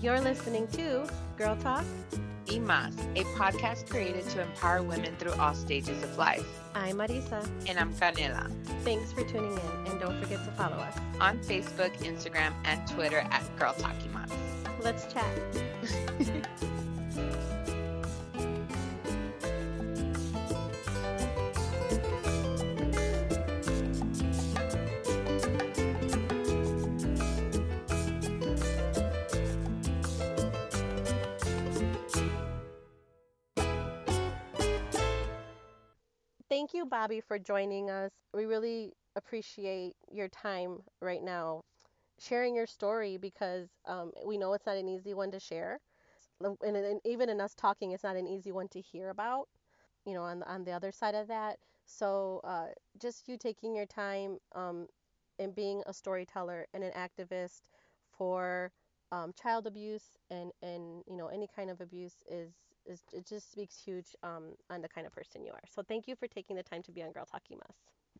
You're listening to Girl Talk y Más, a podcast created to empower women through all stages of life. I'm Marisa. And I'm Canela. Thanks for tuning in, and don't forget to follow us on Facebook, Instagram, and Twitter at Girl Talk y Más. Let's chat. Bobby, for joining us. We really appreciate your time right now sharing your story because um, we know it's not an easy one to share. And, and, even in us talking, it's not an easy one to hear about, you know, on, on the other side of that. So uh, just you taking your time um, and being a storyteller and an activist for um, child abuse and, and, you know, any kind of abuse is is it just speaks huge um, on the kind of person you are. So thank you for taking the time to be on Girl Talk y Más.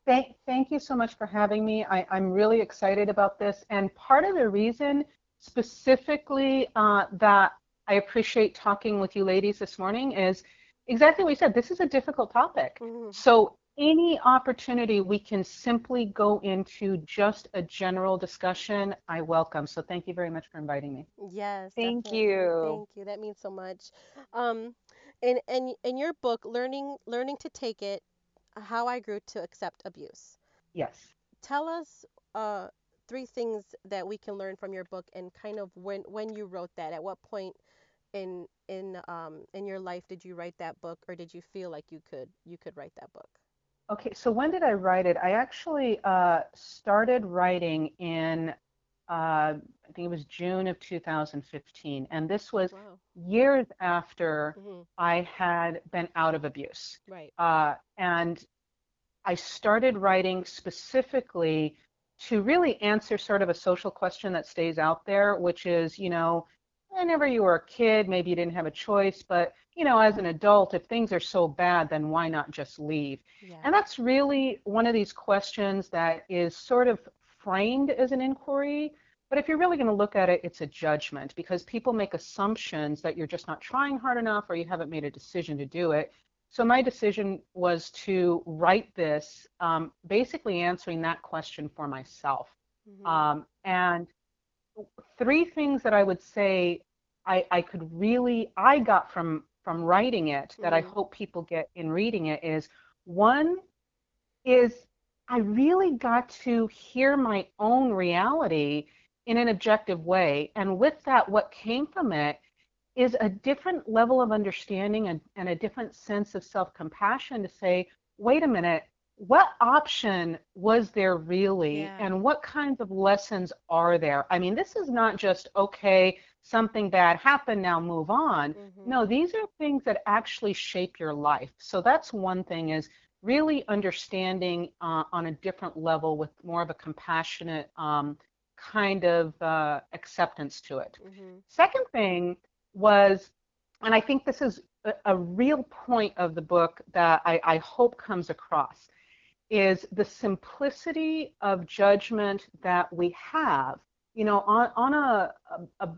Thank, thank you so much for having me. I, I'm really excited about this. And part of the reason specifically uh, that I appreciate talking with you ladies this morning is exactly what you said. This is a difficult topic. Mm-hmm. So any opportunity we can simply go into just a general discussion, I welcome. So thank you very much for inviting me. Yes. Thank definitely. you. Thank you. That means so much. Um, and and in your book, learning learning to take it, how I grew to accept abuse. Yes. Tell us uh, three things that we can learn from your book, and kind of when when you wrote that. At what point in in um in your life did you write that book, or did you feel like you could you could write that book? Okay, so when did I write it? I actually uh, started writing in, uh, I think it was June of 2015. And this was wow. years after mm-hmm. I had been out of abuse. Right. Uh, and I started writing specifically to really answer sort of a social question that stays out there, which is, you know, whenever you were a kid, maybe you didn't have a choice, but you know, as an adult, if things are so bad, then why not just leave? Yeah. And that's really one of these questions that is sort of framed as an inquiry. But if you're really going to look at it, it's a judgment because people make assumptions that you're just not trying hard enough or you haven't made a decision to do it. So my decision was to write this, um, basically answering that question for myself. Mm-hmm. Um, and three things that I would say I, I could really I got from from writing it that mm-hmm. I hope people get in reading it is one is I really got to hear my own reality in an objective way. And with that, what came from it is a different level of understanding and, and a different sense of self compassion to say, wait a minute, what option was there really? Yeah. And what kinds of lessons are there? I mean, this is not just, okay, something bad happened, now move on. Mm-hmm. No, these are things that actually shape your life. So that's one thing is really understanding uh, on a different level with more of a compassionate um, kind of uh, acceptance to it. Mm-hmm. Second thing was, and I think this is a, a real point of the book that I, I hope comes across, is the simplicity of judgment that we have you know, on, on a, a, a,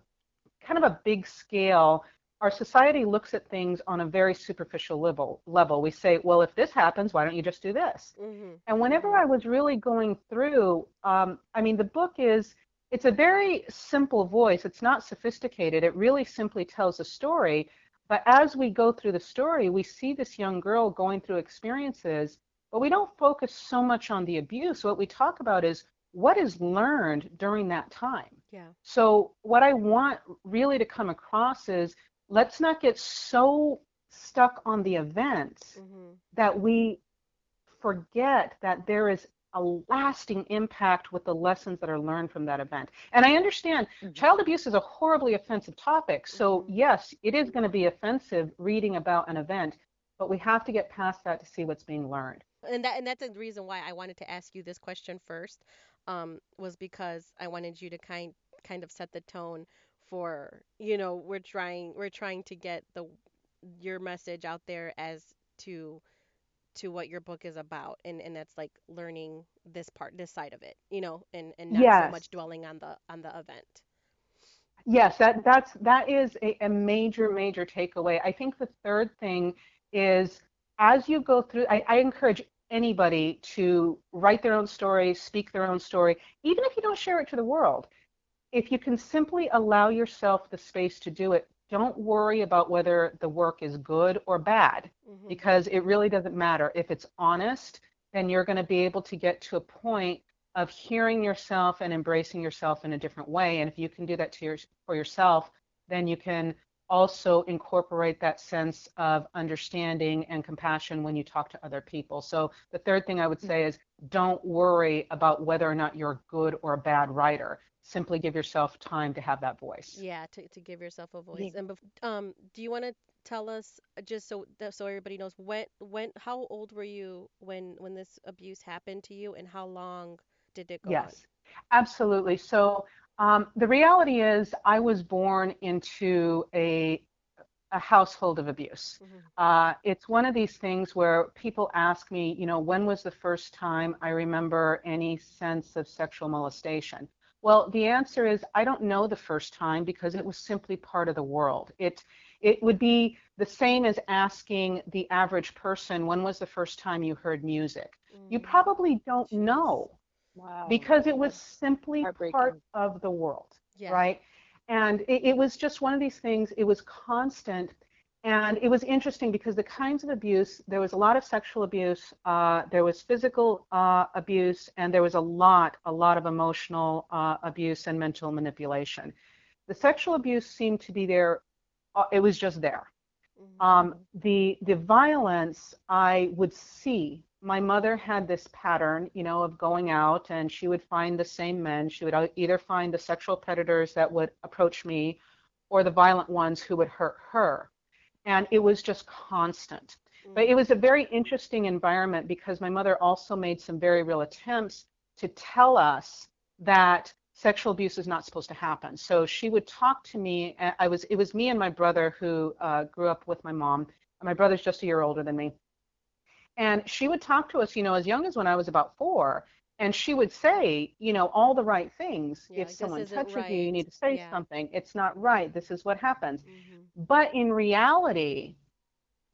kind of a big scale, our society looks at things on a very superficial level. Level. We say, well, if this happens, why don't you just do this? Mm-hmm. And whenever mm-hmm. I was really going through, um, I mean, the book is it's a very simple voice. It's not sophisticated. It really simply tells a story. But as we go through the story, we see this young girl going through experiences, but we don't focus so much on the abuse. What we talk about is what is learned during that time. Yeah. So what I want really to come across is let's not get so stuck on the events mm-hmm. that we forget that there is a lasting impact with the lessons that are learned from that event. And I understand mm-hmm. child abuse is a horribly offensive topic. So, mm-hmm. yes, it is going to be offensive reading about an event, but we have to get past that to see what's being learned. And that and that's the reason why I wanted to ask you this question first um, was because I wanted you to kind kind of set the tone for you know we're trying we're trying to get the your message out there as to to what your book is about and and that's like learning this part this side of it you know and and not yes. so much dwelling on the on the event Yes, that that's that is a, a major major takeaway. I think the third thing is as you go through, I, I encourage anybody to write their own story, speak their own story, even if you don't share it to the world. If you can simply allow yourself the space to do it, don't worry about whether the work is good or bad Mm-hmm. because it really doesn't matter. If it's honest, then you're going to be able to get to a point of hearing yourself and embracing yourself in a different way. And if you can do that to your, for yourself, then you can also incorporate that sense of understanding and compassion when you talk to other people. So the third thing I would say is don't worry about whether or not you're a good or a bad writer. Simply give yourself time to have that voice. Yeah, to, to give yourself a voice. And bef- um, do you want to tell us uh, just so that so everybody knows when when how old were you when when this abuse happened to you and how long did it go on? Yes, absolutely. So um, the reality is, I was born into a a household of abuse. Mhm. Uh, it's one of these things where people ask me, you know, when was the first time I remember any sense of sexual molestation? Well, the answer is I don't know the first time because it was simply part of the world. It it would be the same as asking the average person when was the first time you heard music. You Mm, probably don't know Wow. because it was simply part of the world, Yeah. right? And it, it was just one of these things, it was constant. And it was interesting because the kinds of abuse, there was a lot of sexual abuse, uh, there was physical uh, abuse, and there was a lot, a lot of emotional uh, abuse and mental manipulation. The sexual abuse seemed to be there, uh, it was just there. Mhm. Um, the the violence I would see. My mother had this pattern, you know, of going out and she would find the same men. She would either find the sexual predators that would approach me or the violent ones who would hurt her. And it was just constant. But it was a very interesting environment because my mother also made some very real attempts to tell us that sexual abuse is not supposed to happen. So she would talk to me. I was it was me and my brother who uh, grew up with my mom. My brother's just a year older than me. And she would talk to us, you know, as young as when I was about four. And she would say, you know, all the right things. Yeah, if someone touches you, you need to say Yeah. something. It's not right. This is what happens. Mhm. But in reality,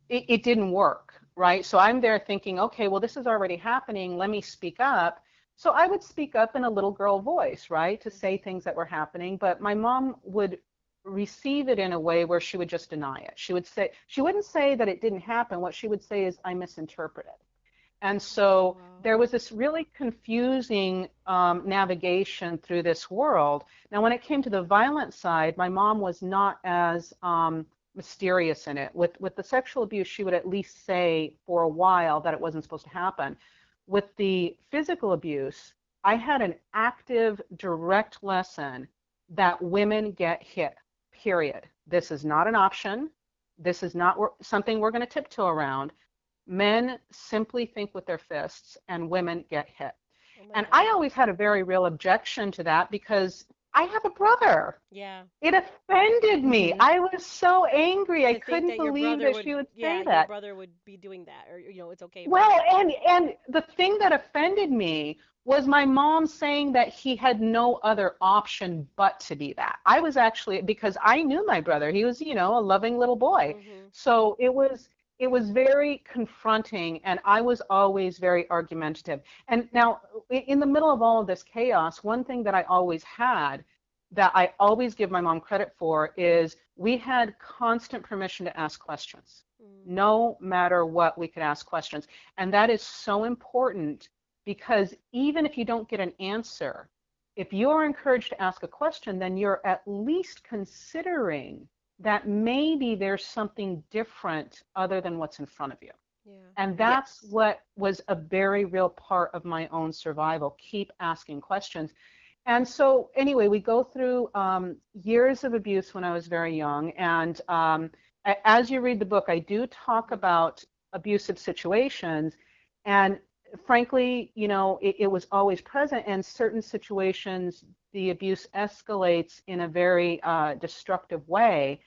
it, it didn't work, right? So I'm there thinking, okay, well, this is already happening. Let me speak up. So I would speak up in a little girl voice, right, to say things that were happening. But my mom would receive it in a way where she would just deny it. She would say, she wouldn't say that it didn't happen. What she would say is, I misinterpreted. And so Wow. there was this really confusing um, navigation through this world. Now, when it came to the violent side, my mom was not as um, mysterious in it. With with the sexual abuse, she would at least say for a while that it wasn't supposed to happen. With the physical abuse, I had an active, direct lesson that women get hit. Period. This is not an option. This is not something we're going to tiptoe around. Men simply think with their fists, and women get hit. Oh And. I always had a very real objection to that because I have a brother. Yeah. It offended me. Mhm. I was so angry. I couldn't believe that she would yeah, say your that. brother would be doing that, or you know, it's okay. Well, and and the thing that offended me was my mom saying that he had no other option but to be that. I was actually because I knew my brother. He was, you know, a loving little boy. Mhm. So it was it was very confronting and I was always very argumentative. And now in the middle of all of this chaos, one thing that I always had that I always give my mom credit for is we had constant permission to ask questions. Mm. No matter what, we could ask questions. And that is so important because even if you don't get an answer, if you're encouraged to ask a question, then you're at least considering that maybe there's something different other than what's in front of you. Yeah. And that's Yes. what was a very real part of my own survival. Keep asking questions. And so, anyway, we go through um, years of abuse when I was very young. And um, as you read the book, I do talk about abusive situations. And frankly, you know, it, it was always present. And certain situations, the abuse escalates in a very uh, destructive way.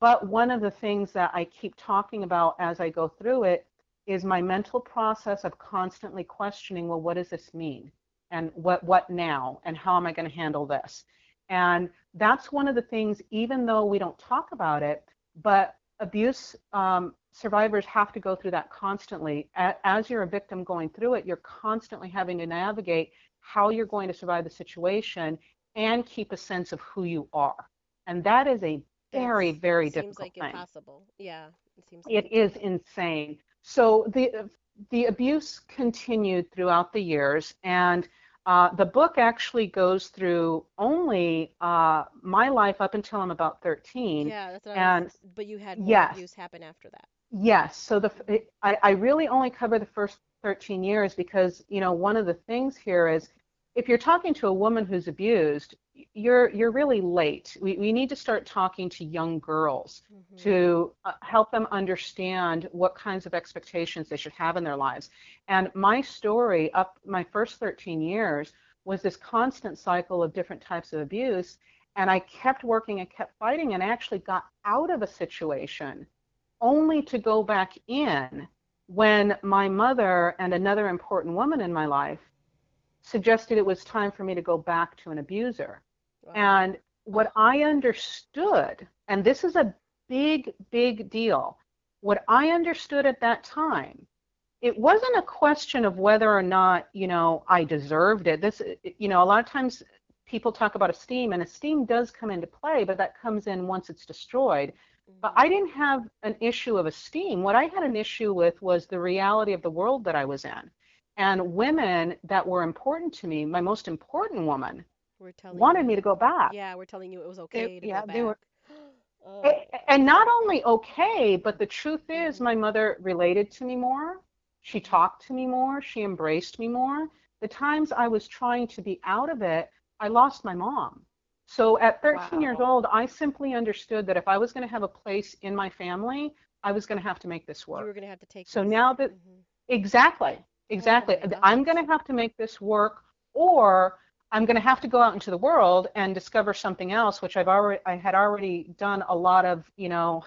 But one of the things that I keep talking about as I go through it is my mental process of constantly questioning, well, what does this mean? And what what now? And how am I going to handle this? And that's one of the things, even though we don't talk about it, but abuse um, survivors have to go through that constantly. As you're a victim going through it, you're constantly having to navigate how you're going to survive the situation and keep a sense of who you are. And that is a very, very difficult thing seems like thing. impossible. Yeah, it seems. It is insane. So the the abuse continued throughout the years, and uh, the book actually goes through only uh, my life up until I'm about 13. Yeah, that's what and I was, but you had more yes. abuse happen after that. Yes. So the I, I really only cover the first 13 years because you know one of the things here is if you're talking to a woman who's abused, you're you're really late. We we need to start talking to young girls Mm-hmm. to uh, help them understand what kinds of expectations they should have in their lives. And my story up my first 13 years was this constant cycle of different types of abuse and I kept working and kept fighting and actually got out of a situation only to go back in when my mother and another important woman in my life suggested it was time for me to go back to an abuser. Wow. And what I understood, and this is a big, big deal, what I understood at that time, it wasn't a question of whether or not, you know, I deserved it. This, you know, a lot of times people talk about esteem, and esteem does come into play, but that comes in once it's destroyed. But. I didn't have an issue of esteem. What I had an issue with was the reality of the world that I was in. And women that were important to me, my most important woman, We're telling wanted you. me to go back. Yeah, we're telling you it was okay to yeah, go back. they were- Oh, And not only okay, but the truth is, my mother related to me more. She talked to me more. She embraced me more. The times I was trying to be out of it, I lost my mom. So at 13 years old, I simply understood that if I was going to have a place in my family, I was going to have to make this work. you were gonna have to take. So this. now that Mhm. Exactly. Exactly. Oh I'm going to have to make this work, or I'm going to have to go out into the world and discover something else, which I've already I had already done a lot of, you know,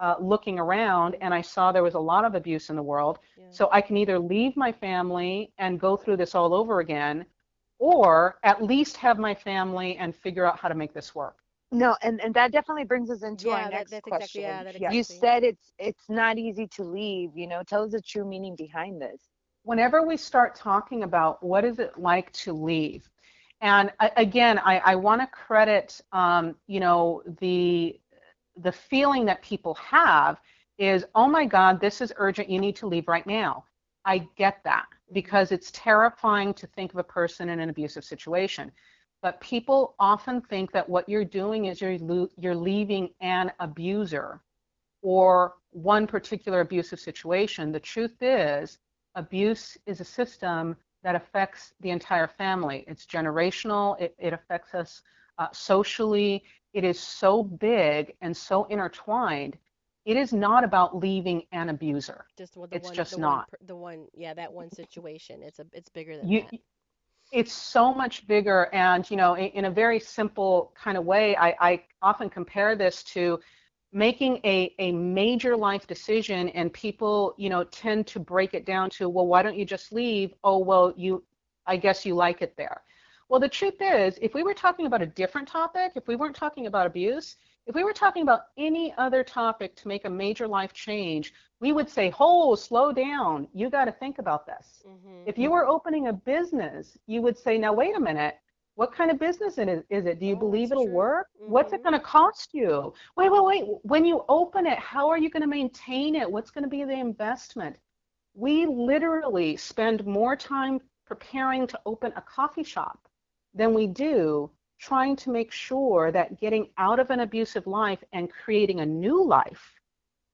uh, looking around, and I saw there was a lot of abuse in the world. Yeah. So I can either leave my family and go through this all over again, or at least have my family and figure out how to make this work. No, and, and that definitely brings us into yeah, our that, next that's question. exactly. Yeah, that Yeah. You said it's it's not easy to leave, you know. Tell us the true meaning behind this. Whenever we start talking about what is it like to leave, and again, I, I want to credit, um, you know, the the feeling that people have is, oh my God, this is urgent. You need to leave right now. I get that because it's terrifying to think of a person in an abusive situation. But people often think that what you're doing is you're lo- you're leaving an abuser or one particular abusive situation. The truth is, abuse is a system that affects the entire family. It's generational, it, it affects us uh, socially. It is so big and so intertwined. It is not about leaving an abuser. Just the It's one, just the not. per- the one, yeah, that one situation. It's a, it's bigger than You, that. it's so much bigger and you know in, in a very simple kind of way I, I often compare this to making a, a major life decision and people you know tend to break it down to well why don't you just leave? Oh well you i guess you like it there. Well the truth is if we were talking about a different topic if we weren't talking about abuse if we were talking about any other topic to make a major life change we would say oh slow down. You got to think about this. Hmm if you were opening a business, you would say, now wait a minute, what kind of business it is, is it? Do you Oh, believe it'll true. work? What's it Mhm. going to cost you? Wait, wait, wait. When you open it, how are you going to maintain it? What's going to be the investment? We literally spend more time preparing to open a coffee shop than we do trying to make sure that getting out of an abusive life and creating a new life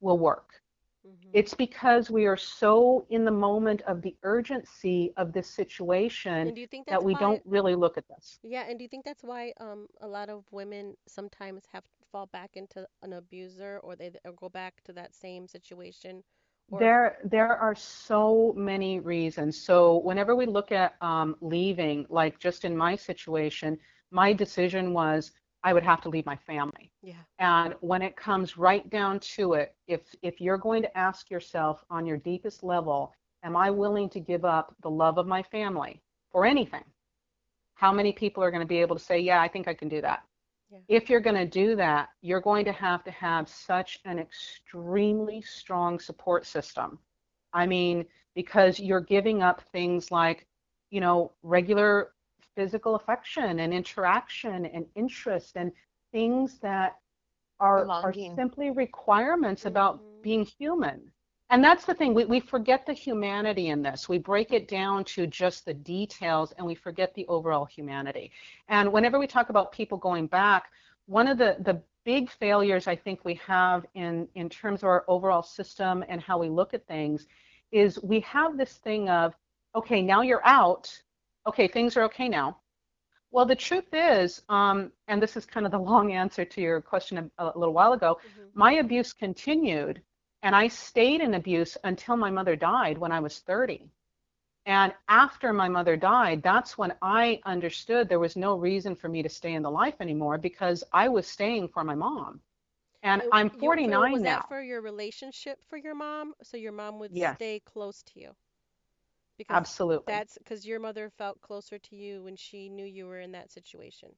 will work. Hmm It's because we are so in the moment of the urgency of this situation do you think that we why? don't really look at this. Yeah, and do you think that's why um a lot of women sometimes have to fall back into an abuser or they or go back to that same situation or There, there are so many reasons. So whenever we look at um, leaving, like just in my situation, my decision was I would have to leave my family. yeah. And when it comes right down to it, if if you're going to ask yourself on your deepest level, am I willing to give up the love of my family for anything? How many people are going to be able to say, yeah, I think I can do that? Yeah. If you're going to do that, you're going to have to have such an extremely strong support system. I mean, because you're giving up things like, you know, regular physical affection and interaction and interest and things that are, are simply requirements about Mhm. being human. And that's the thing, we, we forget the humanity in this. We break it down to just the details and we forget the overall humanity. And whenever we talk about people going back, one of the, the big failures I think we have in, in terms of our overall system and how we look at things is we have this thing of, okay, now you're out. Okay, things are okay now. Well, the truth is, um, and this is kind of the long answer to your question a, a little while ago, Mhm. my abuse continued and I stayed in abuse until my mother died when I was 30. And after my mother died, that's when I understood there was no reason for me to stay in the life anymore because I was staying for my mom. And And I'm you- so 49 was now. that for your relationship for your mom? So your mom would Yes. stay close to you? Because Absolutely. that's because your mother felt closer to you when she knew you were in that situation.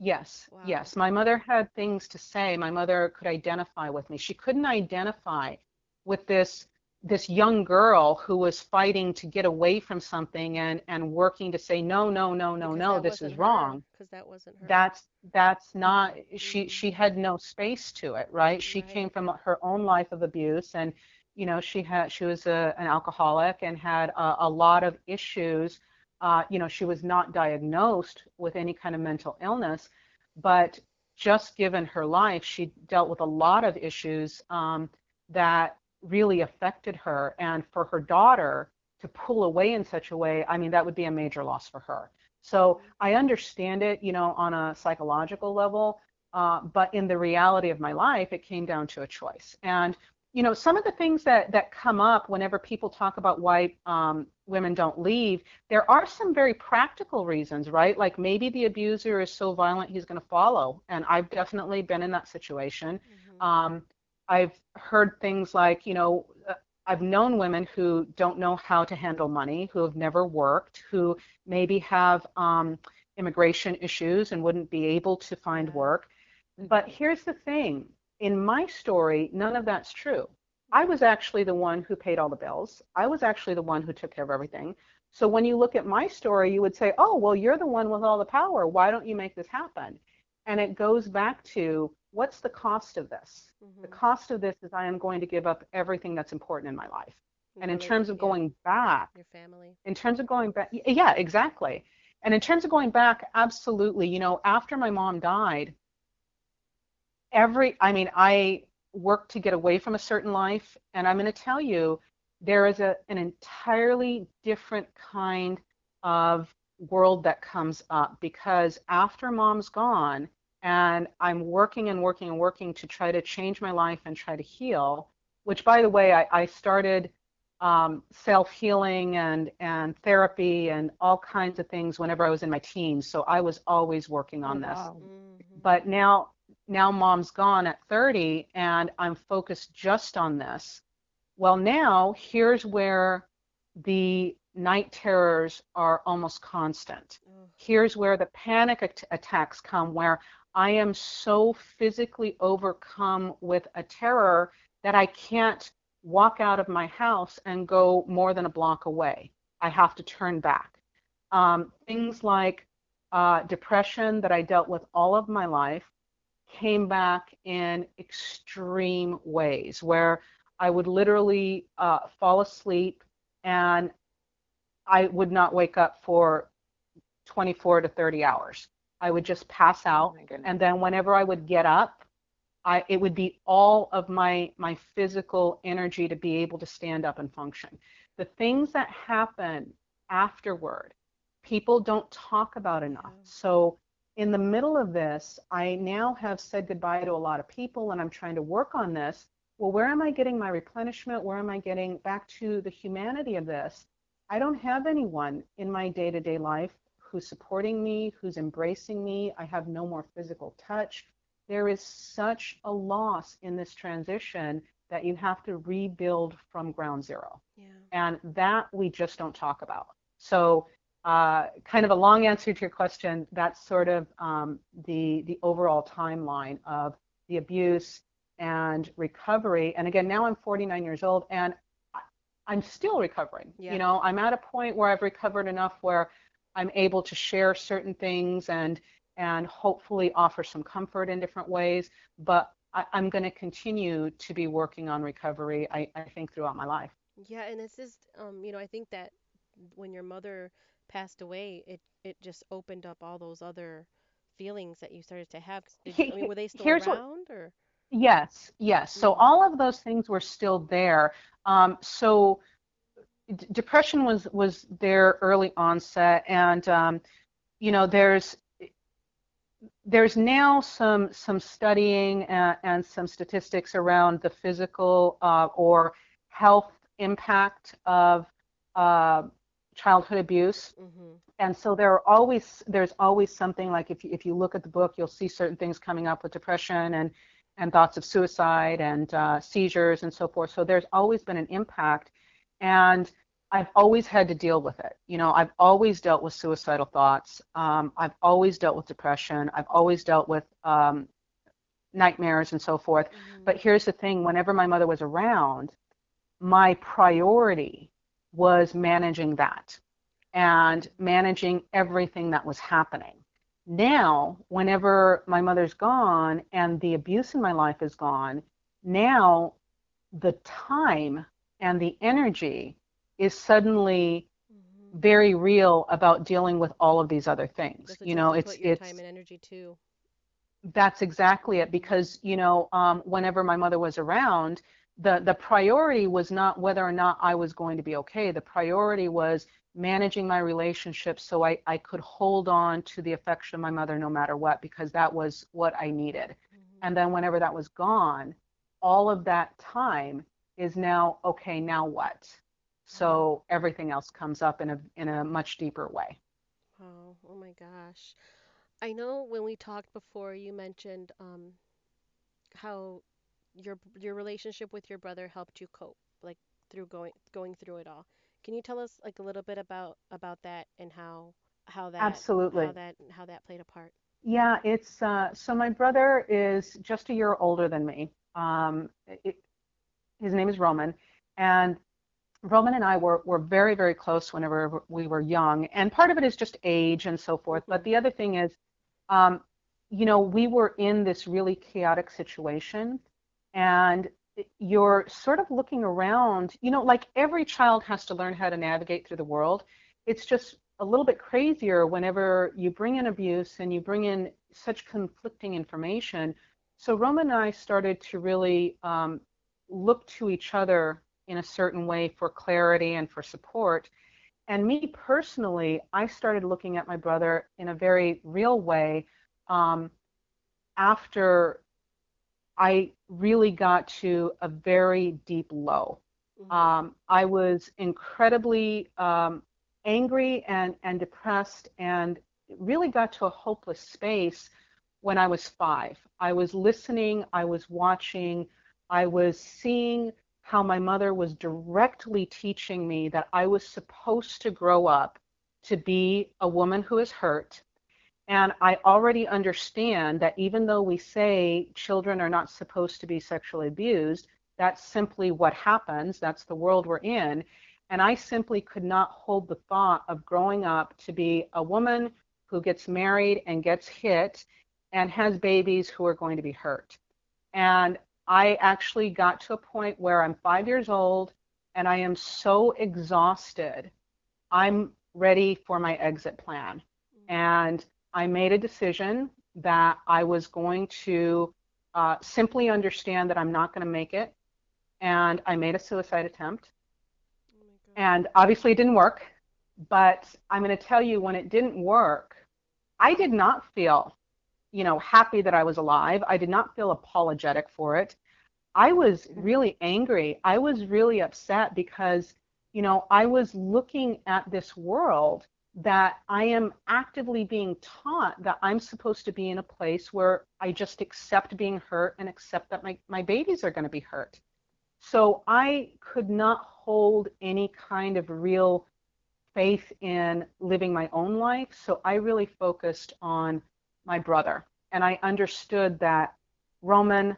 Yes, Wow. yes. My mother had things to say. My mother could identify with me. She couldn't identify with this this young girl who was fighting to get away from something and and working to say no, no, no, no, Because no, this is her, wrong. Because that wasn't her. That's that's not she Mhm. she had no space to it, right? She Right. came from her own life of abuse and you know she had she was a, an alcoholic and had a, a lot of issues. Uh, you know, she was not diagnosed with any kind of mental illness, but just given her life, she dealt with a lot of issues um, that really affected her. And for her daughter to pull away in such a way, I mean, that would be a major loss for her. So I understand it, you know, on a psychological level, uh, but in the reality of my life, it came down to a choice. And you know, some of the things that that come up whenever people talk about why um, women don't leave, there are some very practical reasons, right? Like maybe the abuser is so violent he's going to follow, and I've definitely been in that situation. Mhm. Um, I've heard things like, you know, uh, I've known women who don't know how to handle money, who have never worked, who maybe have um, immigration issues and wouldn't be able to find work. But here's the thing in my story, none of that's true. I was actually the one who paid all the bills. I was actually the one who took care of everything. So when you look at my story, you would say, oh, well, you're the one with all the power. Why don't you make this happen? And it goes back to what's the cost of this? The Mhm. cost of this is I am going to give up everything that's important in my life. Your And in terms of yeah, going back, your family. in terms of going back, yeah, exactly. And in terms of going back, absolutely. You know, after my mom died, every, I mean, I work to get away from a certain life, and I'm going to tell you, there is a, an entirely different kind of world that comes up because after mom's gone, and I'm working and working and working to try to change my life and try to heal, which, by the way, I, I started um, self-healing and and therapy and all kinds of things whenever I was in my teens. So I was always working on Oh, this. wow. Mhm. But now now mom's gone at 30 and I'm focused just on this. Well, now here's where the night terrors are almost constant. Ugh. Here's where the panic at- attacks come where I am so physically overcome with a terror that I can't walk out of my house and go more than a block away. I have to turn back. Um, things like uh, depression that I dealt with all of my life came back in extreme ways where I would literally uh, fall asleep and I would not wake up for 24 to 30 hours. I would just pass Oh out goodness. and then whenever I would get up, I, it would be all of my my physical energy to be able to stand up and function. The things that happen afterward, people don't talk about enough. Mm-hmm. So in the middle of this, I now have said goodbye to a lot of people and I'm trying to work on this. Well, where am I getting my replenishment? Where am I getting back to the humanity of this? I don't have anyone in my day-to-day life who's supporting me, who's embracing me. I have no more physical touch. There is such a loss in this transition that you have to rebuild from ground zero. Yeah. And that we just don't talk about. So uh, kind of a long answer to your question. That's sort of um, the the overall timeline of the abuse and recovery. And again, now I'm 49 years old, and I'm still recovering. Yeah. You know, I'm at a point where I've recovered enough where I'm able to share certain things and and hopefully offer some comfort in different ways. But I, am going to continue to be working on recovery. I, I think throughout my life. Yeah, and it's just um, you know, I think that when your mother passed away, it it just opened up all those other feelings that you started to have. Did you, I mean, were they still around what, or? Yes, yes. So mm-hmm. all of those things were still there. Um, so d- depression was was there early onset, and um, you know, there's there's now some some studying and, and some statistics around the physical uh, or health impact of uh, childhood abuse. Mm-hmm. And so there are always there's always something like if you, if you look at the book, you'll see certain things coming up with depression and and thoughts of suicide and uh, seizures and so forth. So there's always been an impact, and I've always had to deal with it. You know, I've always dealt with suicidal thoughts. Um, I've always dealt with depression. I've always dealt with um, nightmares and so forth. Mm-hmm. But here's the thing: whenever my mother was around, my priority was managing that and managing everything that was happening. Now, whenever my mother's gone and the abuse in my life is gone, now the time and the energy is suddenly mm-hmm. very real about dealing with all of these other things. You know, it's it's time and energy too. That's exactly it because you know, um, whenever my mother was around, the the priority was not whether or not I was going to be okay. The priority was managing my relationship so I, I could hold on to the affection of my mother no matter what because that was what I needed. Mm-hmm. And then whenever that was gone, all of that time is now okay, now what? So everything else comes up in a in a much deeper way. Oh, oh my gosh. I know when we talked before you mentioned um, how your your relationship with your brother helped you cope like through going going through it all. Can you tell us like a little bit about about that and how how that absolutely how that how that played a part? Yeah, it's uh, so my brother is just a year older than me. Um, it, his name is Roman, and Roman and I were were very very close whenever we were young, and part of it is just age and so forth. But the other thing is, um, you know, we were in this really chaotic situation, and you're sort of looking around, you know, like every child has to learn how to navigate through the world. It's just a little bit crazier whenever you bring in abuse and you bring in such conflicting information. So Roman and I started to really um, look to each other in a certain way for clarity and for support. And me personally, I started looking at my brother in a very real way um, after I really got to a very deep low. Mm-hmm. Um, I was incredibly um, angry and, and depressed and really got to a hopeless space when I was five. I was listening, I was watching, I was seeing how my mother was directly teaching me that I was supposed to grow up to be a woman who is hurt, and I already understand that even though we say children are not supposed to be sexually abused, that's simply what happens. That's the world we're in. And I simply could not hold the thought of growing up to be a woman who gets married and gets hit and has babies who are going to be hurt. And I actually got to a point where I'm five years old and I am so exhausted. I'm ready for my exit plan. And I made a decision that I was going to uh, simply understand that I'm not going to make it. And I made a suicide attempt. Oh and obviously it didn't work. But I'm going to tell you, when it didn't work, I did not feel, you know, happy that I was alive. I did not feel apologetic for it. I was mm-hmm. really angry. I was really upset because, you know, I was looking at this world that I am actively being taught that I'm supposed to be in a place where I just accept being hurt and accept that my, my babies are going to be hurt. So I could not hold any kind of real faith in living my own life. So I really focused on my brother. And I understood that Roman,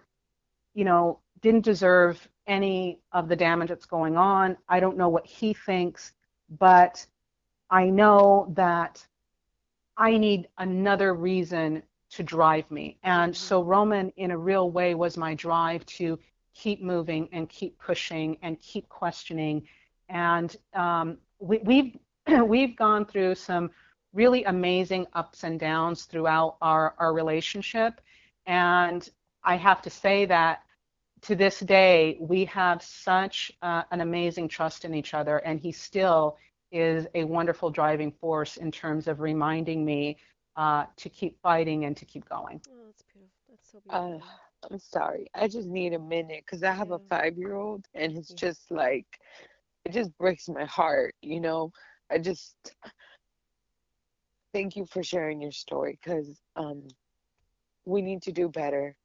you know, didn't deserve any of the damage that's going on. I don't know what he thinks, but I know that I need another reason to drive me. And so Roman, in a real way, was my drive to keep moving and keep pushing and keep questioning. And um, we, we've we've gone through some really amazing ups and downs throughout our, our relationship. And I have to say that to this day, we have such uh, an amazing trust in each other, and he still is a wonderful driving force in terms of reminding me uh, to keep fighting and to keep going. Oh, that's beautiful. That's so beautiful. Uh, I'm sorry. I just need a minute because I have a five year old and it's Yeah. just like, it just breaks my heart, you know? I just, thank you for sharing your story because um, we need to do better.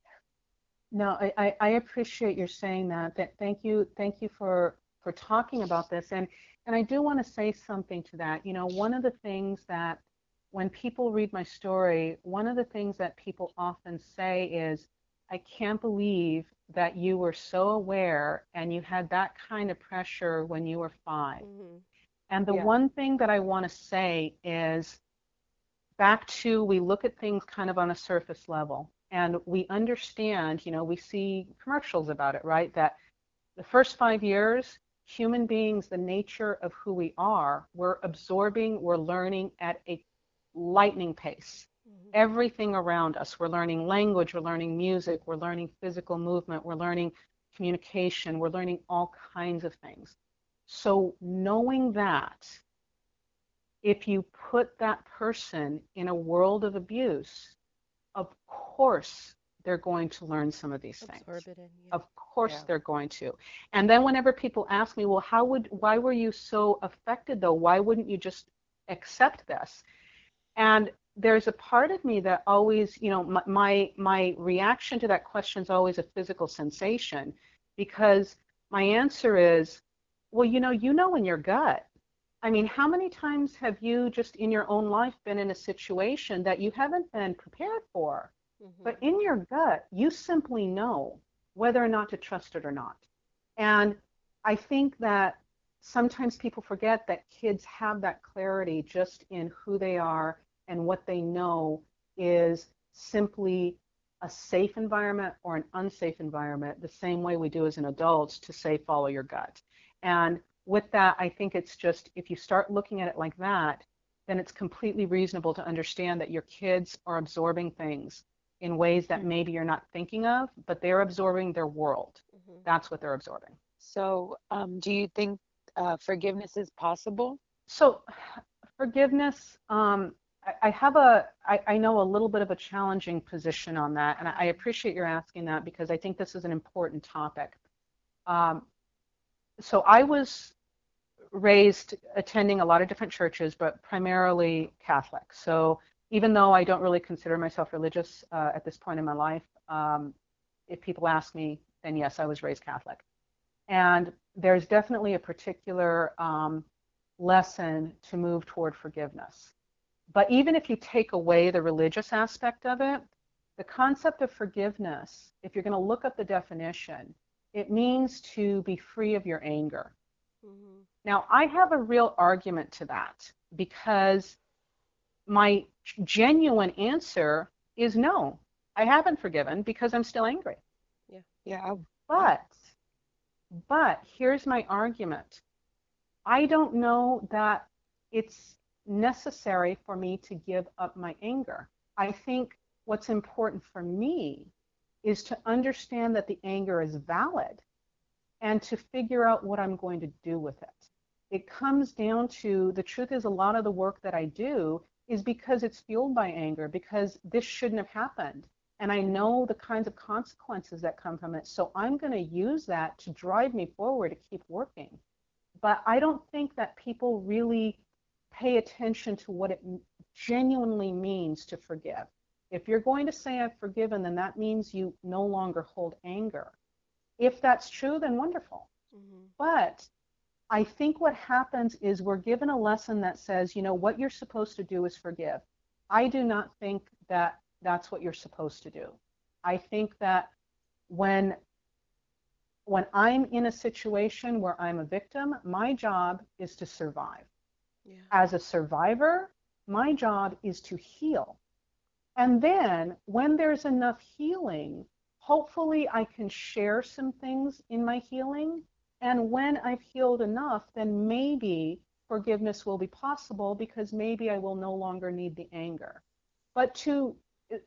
No, I, I, I appreciate your saying that. That thank you, thank you for for talking about this. And and I do want to say something to that. You know, one of the things that when people read my story, one of the things that people often say is, I can't believe that you were so aware and you had that kind of pressure when you were five. Mhm. And the Yeah. one thing that I want to say is back to we look at things kind of on a surface level and we understand, you know, we see commercials about it, right? That the first five years, human beings, the nature of who we are, we're absorbing, we're learning at a lightning pace. Mhm. Everything around us, we're learning language, we're learning music, we're learning physical movement, we're learning communication, we're learning all kinds of things. So knowing that, if you put that person in a world of abuse, of course they're going to learn some of these things. Absorb it in. Yeah. Of course Yeah. they're going to. And then whenever people ask me, well, how would why were you so affected though? Why wouldn't you just accept this? And there's a part of me that always, you know, my my, my reaction to that question is always a physical sensation because my answer is, well, you know, you know in your gut. I mean, how many times have you just in your own life been in a situation that you haven't been prepared for? Mhm. But in your gut, you simply know whether or not to trust it or not. And I think that sometimes people forget that kids have that clarity just in who they are and what they know is simply a safe environment or an unsafe environment, the same way we do as an adults to say, follow your gut. And with that, I think it's just if you start looking at it like that, then it's completely reasonable to understand that your kids are absorbing things in ways that maybe you're not thinking of, but they're absorbing their world. Mhm. That's what they're absorbing. So, um, do you think uh, forgiveness is possible? So, forgiveness, um, I, I have a, I, I know a little bit of a challenging position on that, and I, I appreciate your asking that because I think this is an important topic. Um, so, I was raised attending a lot of different churches, but primarily Catholic. So, even though I don't really consider myself religious uh, at this point in my life, um, if people ask me, then yes, I was raised Catholic. And there's definitely a particular um, lesson to move toward forgiveness. But even if you take away the religious aspect of it, the concept of forgiveness, if you're going to look up the definition, it means to be free of your anger. Mhm. Now, I have a real argument to that because my genuine answer is no, I haven't forgiven because I'm still angry. Yeah. Yeah. But, but here's my argument. I don't know that it's necessary for me to give up my anger. I think what's important for me is to understand that the anger is valid and to figure out what I'm going to do with it. It comes down to the truth is a lot of the work that I do is because it's fueled by anger, because this shouldn't have happened and I know the kinds of consequences that come from it. So I'm going to use that to drive me forward to keep working. But I don't think that people really pay attention to what it genuinely means to forgive. If you're going to say I've forgiven, then that means you no longer hold anger. If that's true, then wonderful. Mhm. But I think what happens is we're given a lesson that says, you know, what you're supposed to do is forgive. I do not think that that's what you're supposed to do. I think that when when I'm in a situation where I'm a victim, my job is to survive. Yeah. As a survivor, my job is to heal. And then when there's enough healing, hopefully I can share some things in my healing. And when I've healed enough, then maybe forgiveness will be possible because maybe I will no longer need the anger. But to,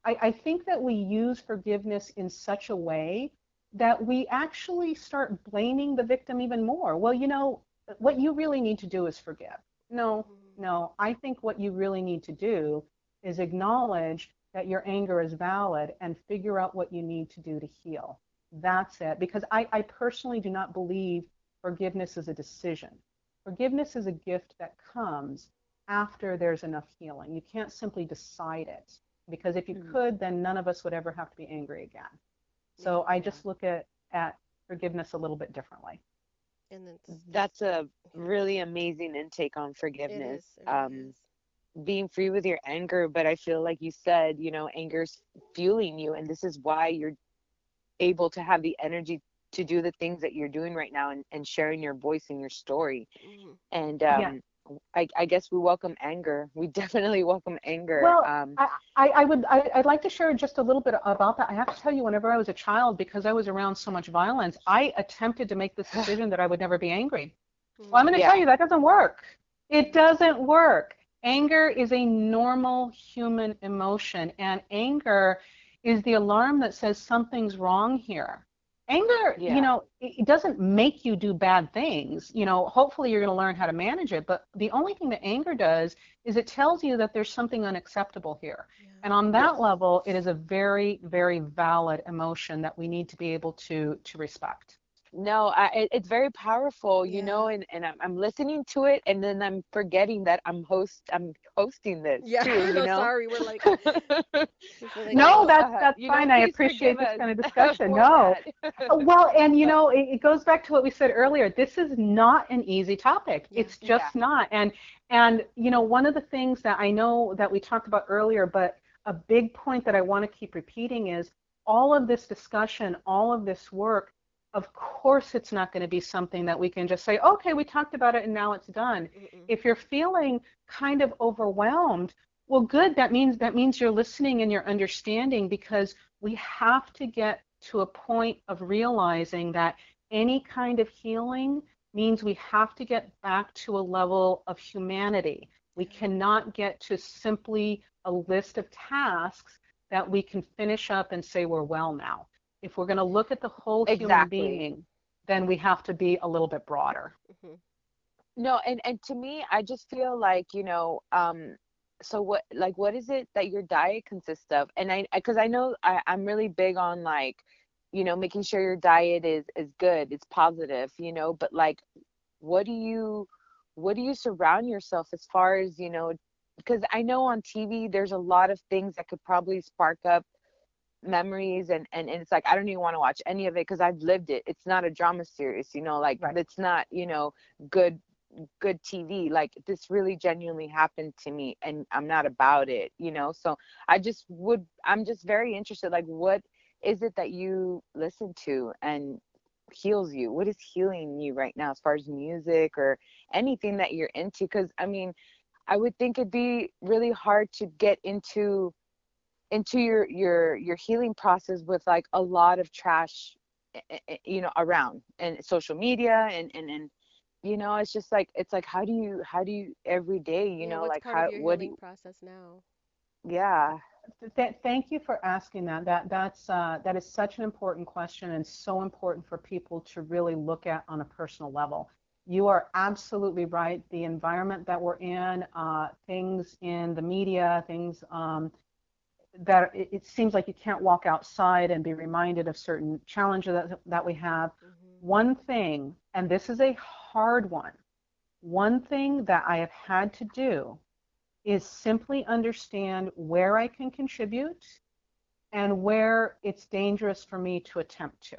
I, I think that we use forgiveness in such a way that we actually start blaming the victim even more. Well, you know, what you really need to do is forgive. No, Mhm. no, I think what you really need to do is acknowledge that your anger is valid and figure out what you need to do to heal. That's it. Because I, I personally do not believe forgiveness is a decision. Forgiveness is a gift that comes after there's enough healing. You can't simply decide it. Because if you Mhm. could, then none of us would ever have to be angry again. So I just look at, at forgiveness a little bit differently. And then That's a really amazing intake on forgiveness. is. It really um, is. Being free with your anger, but I feel like you said, you know, anger's fueling you, and this is why you're able to have the energy to do the things that you're doing right now and, and sharing your voice and your story. Mhm. And um, Yeah. I, I guess we welcome anger. We definitely welcome anger. Well, um, I, I, I would I, I'd like to share just a little bit about that. I have to tell you, whenever I was a child, because I was around so much violence, I attempted to make this decision that I would never be angry. Well, I'm going to Yeah. tell you that doesn't work. It doesn't work. Anger is a normal human emotion, and anger is the alarm that says something's wrong here. Anger, Yeah. you know, it doesn't make you do bad things. You know, hopefully you're going to learn how to manage it, but the only thing that anger does is it tells you that there's something unacceptable here. Yeah. And on that Yes. level, it is a very, very valid emotion that we need to be able to to respect. No, I, it, it's very powerful, you Yeah. know, and, and I'm, I'm listening to it, and then I'm forgetting that I'm host, I'm hosting this Yeah, too, you so know. sorry. We're like, we're like, No, oh, that's Uh, that's know, fine. I appreciate this kind of discussion. No. Uh, Well, and you know, it, it goes back to what we said earlier. This is not an easy topic. Yeah. It's just not. And and you know, one of the things that I know that we talked about earlier, but a big point that I want to keep repeating is all of this discussion, all of this work, of course it's not going to be something that we can just say, okay, we talked about it and now it's done. Mm-mm. If you're feeling kind of overwhelmed, well good, that means that means you're listening and you're understanding because we have to get to a point of realizing that any kind of healing means we have to get back to a level of humanity. We mm-hmm. cannot get to simply a list of tasks that we can finish up and say we're well now. If we're going to look at the whole human being, then we have to be a little bit broader. Mhm. No, and and to me, I just feel like, you know, um, so what, like, what is it that your diet consists of? And I, because I know I, I'm really big on like, you know, making sure your diet is is good, it's positive, you know, but like, what do you, what do you surround yourself as far as, you know, because I know on TV there's a lot of things that could probably spark up memories and and, and it's like I don't even want to watch any of it because I've lived it. It's not a drama series, you know, like Right. it's not, you know, good good TV. Like this really genuinely happened to me and I'm not about it, you know. So I just would I'm just very interested like what is it that you listen to and heals you? What is healing you right now as far as music or anything that you're into cuz I mean, I would think it'd be really hard to get into into your your your healing process with like a lot of trash eh, eh, you know around and social media and and and you know it's just like it's like how do you how do you every day you Yeah, know like how of what do you process now? yeah Th- thank you for asking that. That that's uh, that is such an important question and so important for people to really look at on a personal level. You are absolutely right. The environment that we're in, uh, things in the media, things um, that it, it seems like you can't walk outside and be reminded of certain challenges that, that we have. Mhm. One thing, and this is a hard one, one thing that I have had to do is simply understand where I can contribute and where it's dangerous for me to attempt to.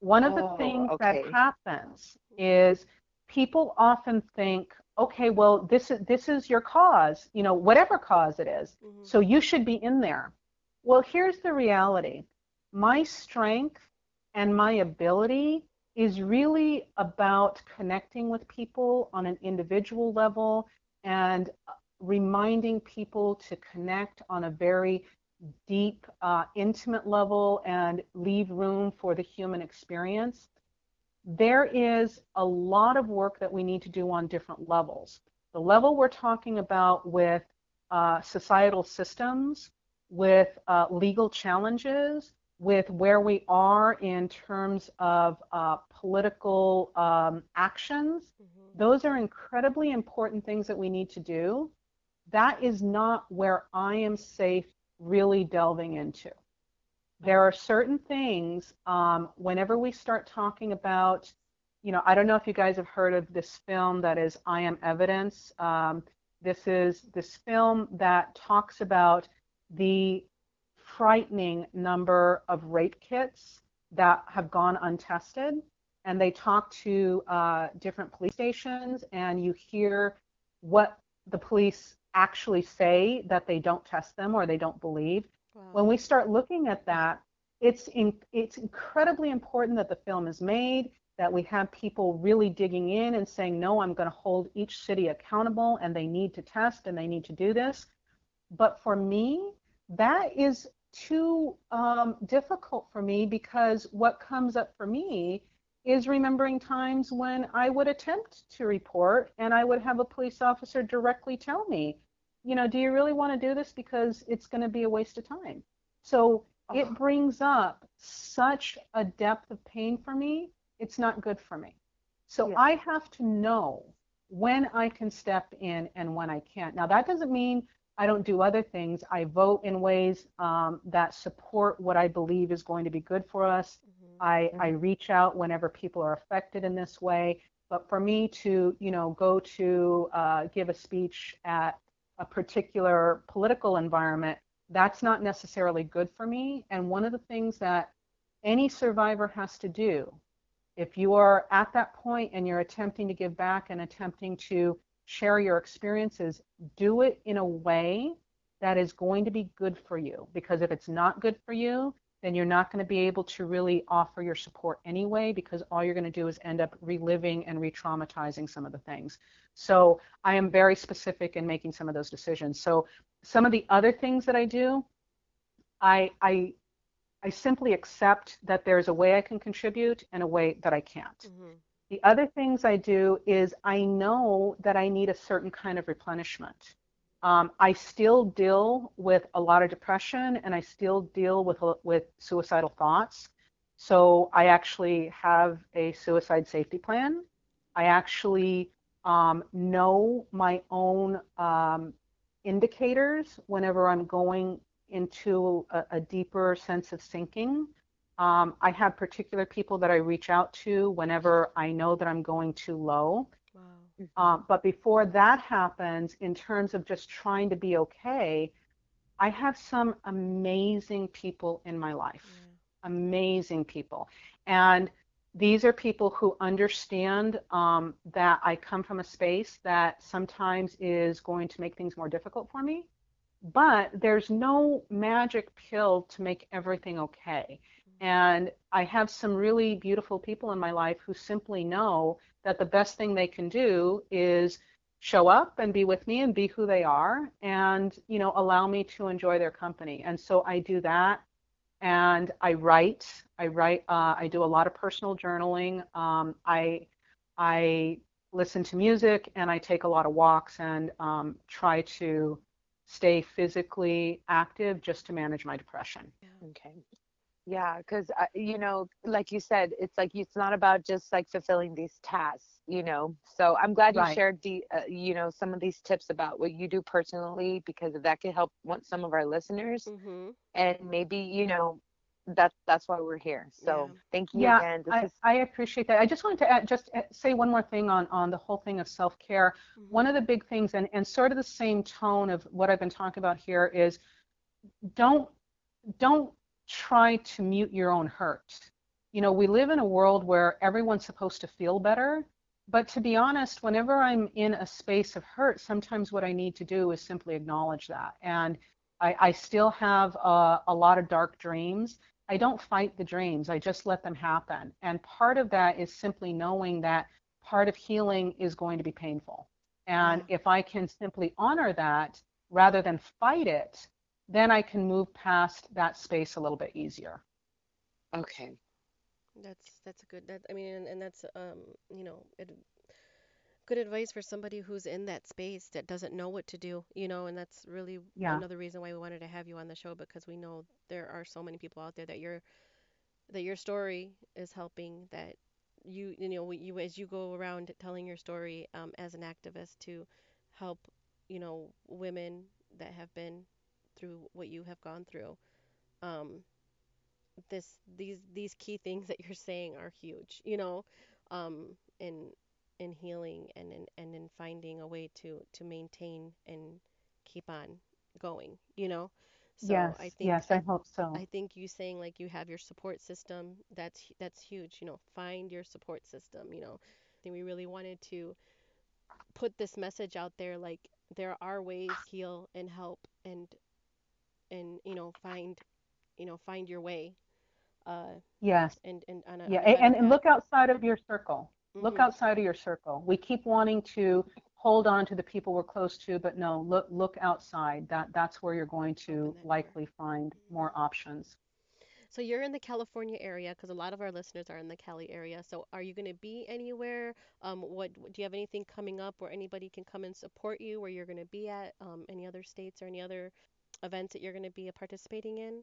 One of the Oh, things okay. that happens is people often think, okay, well, this is this is your cause, you know, whatever cause it is. Mhm. So you should be in there. Well, here's the reality. My strength and my ability is really about connecting with people on an individual level and reminding people to connect on a very deep, uh, intimate level and leave room for the human experience. There is a lot of work that we need to do on different levels. The level we're talking about with uh, societal systems, with uh, legal challenges, with where we are in terms of uh, political um, actions, Mhm. those are incredibly important things that we need to do. That is not where I am safe really delving into. There are certain things, um, whenever we start talking about, you know, I don't know if you guys have heard of this film that is I Am Evidence. Um, this is this film that talks about the frightening number of rape kits that have gone untested. And they talk to uh, different police stations, and you hear what the police actually say that they don't test them or they don't believe. Wow. When we start looking at that, it's in, it's incredibly important that the film is made, that we have people really digging in and saying, no, I'm going to hold each city accountable, and they need to test and they need to do this. But for me, that is too um, difficult for me because what comes up for me is remembering times when I would attempt to report and I would have a police officer directly tell me, you know, do you really want to do this because it's going to be a waste of time? So it Oh. brings up such a depth of pain for me, it's not good for me. So Yeah. I have to know when I can step in and when I can't. Now, that doesn't mean I don't do other things. I vote in ways um, that support what I believe is going to be good for us. Mhm. I, I reach out whenever people are affected in this way. But for me to, you know, go to uh, give a speech at a particular political environment, that's not necessarily good for me. And one of the things that any survivor has to do, if you are at that point and you're attempting to give back and attempting to share your experiences, do it in a way that is going to be good for you. Because if it's not good for you, then you're not going to be able to really offer your support anyway, because all you're going to do is end up reliving and re traumatizing some of the things. So I am very specific in making some of those decisions. So some of the other things that I do, I, I, I simply accept that there's a way I can contribute and a way that I can't. Mhm. The other things I do is I know that I need a certain kind of replenishment. Um, I still deal with a lot of depression and I still deal with, with suicidal thoughts. So I actually have a suicide safety plan. I actually um, know my own um, indicators whenever I'm going into a, a deeper sense of sinking. Um, I have particular people that I reach out to whenever I know that I'm going too low. Wow. Um, but before that happens, in terms of just trying to be okay, I have some amazing people in my life. Yeah. Amazing people. And these are people who understand um, that I come from a space that sometimes is going to make things more difficult for me. But there's no magic pill to make everything okay. And I have some really beautiful people in my life who simply know that the best thing they can do is show up and be with me and be who they are and you know allow me to enjoy their company. And so i do that and i write. I write uh, i do a lot of personal journaling. Um, i i listen to music and i take a lot of walks and um, try to stay physically active just to manage my depression. Okay. Yeah, because you know, like you said, it's like it's not about just like fulfilling these tasks, you know. So I'm glad you Right. shared the, uh, you know, some of these tips about what you do personally because that could help one, some of our listeners, Mhm. and maybe you know, that's that's why we're here. So Yeah. thank you Yeah, again. This I, is I appreciate that. I just wanted to add, just uh, say one more thing on, on the whole thing of self-care. Mhm. One of the big things, and, and sort of the same tone of what I've been talking about here, is don't don't try to mute your own hurt. You know, we live in a world where everyone's supposed to feel better, but to be honest, whenever I'm in a space of hurt, sometimes what I need to do is simply acknowledge that. And I, I still have a, a lot of dark dreams. I don't fight the dreams, I just let them happen. And part of that is simply knowing that part of healing is going to be painful. And if I can simply honor that rather than fight it, then I can move past that space a little bit easier. Okay. That's that's a good that I mean and, and that's um you know it, good advice for somebody who's in that space that doesn't know what to do, you know, and that's really Yeah. another reason why we wanted to have you on the show because we know there are so many people out there that your that your story is helping that you you know you as you go around telling your story um, as an activist to help you know women that have been through what you have gone through um, this these these key things that you're saying are huge you know um, in in healing and in and in finding a way to to maintain and keep on going you know so Yes, I think yes, I I hope so. I think you saying like you have your support system, that's that's huge. You know, find your support system, you know. I think we really wanted to put this message out there like there are ways to heal and help and and you know find you know find your way uh Yes. and and on a Yeah, on a a- better and, and look outside of your circle. Look Mhm. outside of your circle. We keep wanting to hold on to the people we're close to, but no, look look outside. That that's where you're going to likely find more options. So you're in the California area because a lot of our listeners are in the Cali area. So are you going to be anywhere? Um, what do you have anything coming up where anybody can come and support you? Where you're going to be at? Um, any other states or any other events that you're going to be participating in?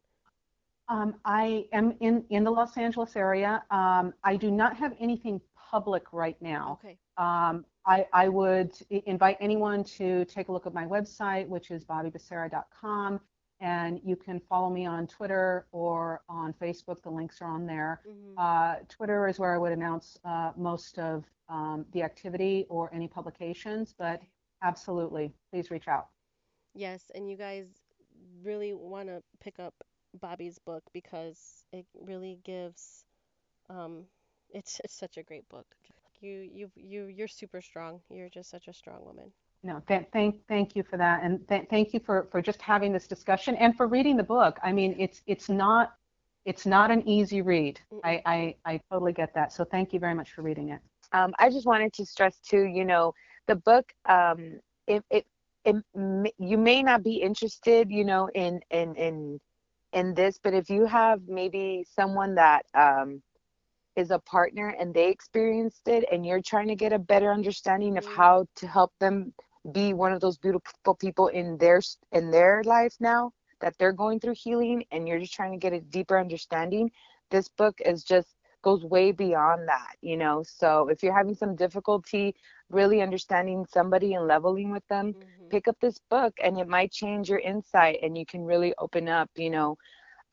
Um, I am in in the Los Angeles area. Um, I do not have anything public right now. Okay. Um, I, I would invite anyone to take a look at my website, which is bobbybecerra.com, and you can follow me on Twitter or on Facebook. The links are on there. hmm Uh, Twitter is where I would announce uh, most of um, the activity or any publications, but absolutely, please reach out. Yes, and you guys really want to pick up Bobby's book because it really gives um it's it's such a great book. You you you you're super strong. You're just such a strong woman. No, th- thank thank you for that, and th- thank you for for just having this discussion and for reading the book. I mean, it's it's not it's not an easy read. I I, I totally get that. So thank you very much for reading it. um, I just wanted to stress too, you know, the book, um, if it, it, you may not be interested, you know, in, in, in, in this, but if you have maybe someone that, um, is a partner and they experienced it and you're trying to get a better understanding of Mhm. how to help them be one of those beautiful people in their, in their life now that they're going through healing and you're just trying to get a deeper understanding, this book is just goes way beyond that, you know. So if you're having some difficulty really understanding somebody and leveling with them, hmm pick up this book and it might change your insight and you can really open up, you know,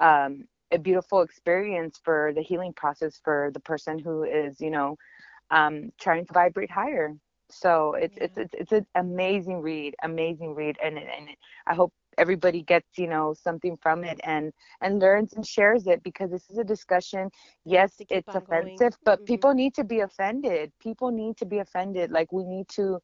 um, a beautiful experience for the healing process for the person who is, you know, um, trying to vibrate higher. So it's it's it's it's an amazing read, amazing read, and and I hope everybody gets you know something from it and and learns and shares it because this is a discussion. Yes, it's on going. offensive, but hmm people need to be offended. People need to be offended. Like we need to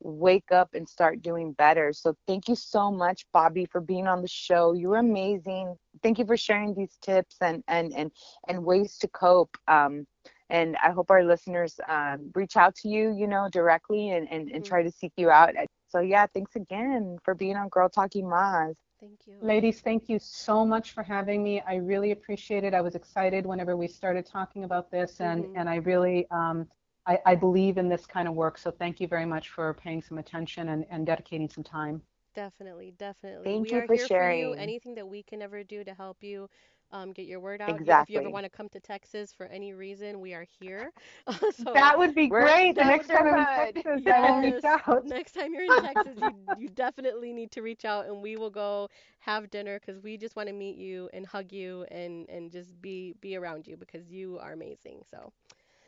wake up and start doing better. So thank you so much, Bobby, for being on the show. You're amazing. Thank you for sharing these tips and and and and ways to cope. Um, and I hope our listeners um, reach out to you, you know, directly and, and, and hmm try to seek you out. So yeah, thanks again for being on Girl Talking Maz. Thank you. Ladies, thank you so much for having me. I really appreciate it. I was excited whenever we started talking about this, and hmm and I really um, I, I believe in this kind of work. So thank you very much for paying some attention and, and dedicating some time. Definitely, definitely. Thank We you are for here for you. sharing. Anything that we can ever do to help you um, get your word out. You, if you ever want to come to Texas for any reason, we are here. So That would be great. The next time I'm in neighborhood. Texas, I will reach yes, out. next time you're in Texas, you you definitely need to reach out and we will go have dinner because we just want to meet you and hug you and and just be be around you because you are amazing. So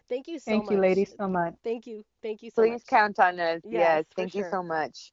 thank you so Thank you, ladies, so much. Thank you. Thank you so Please much. count on us. Yes, Yes. for Thank you so much.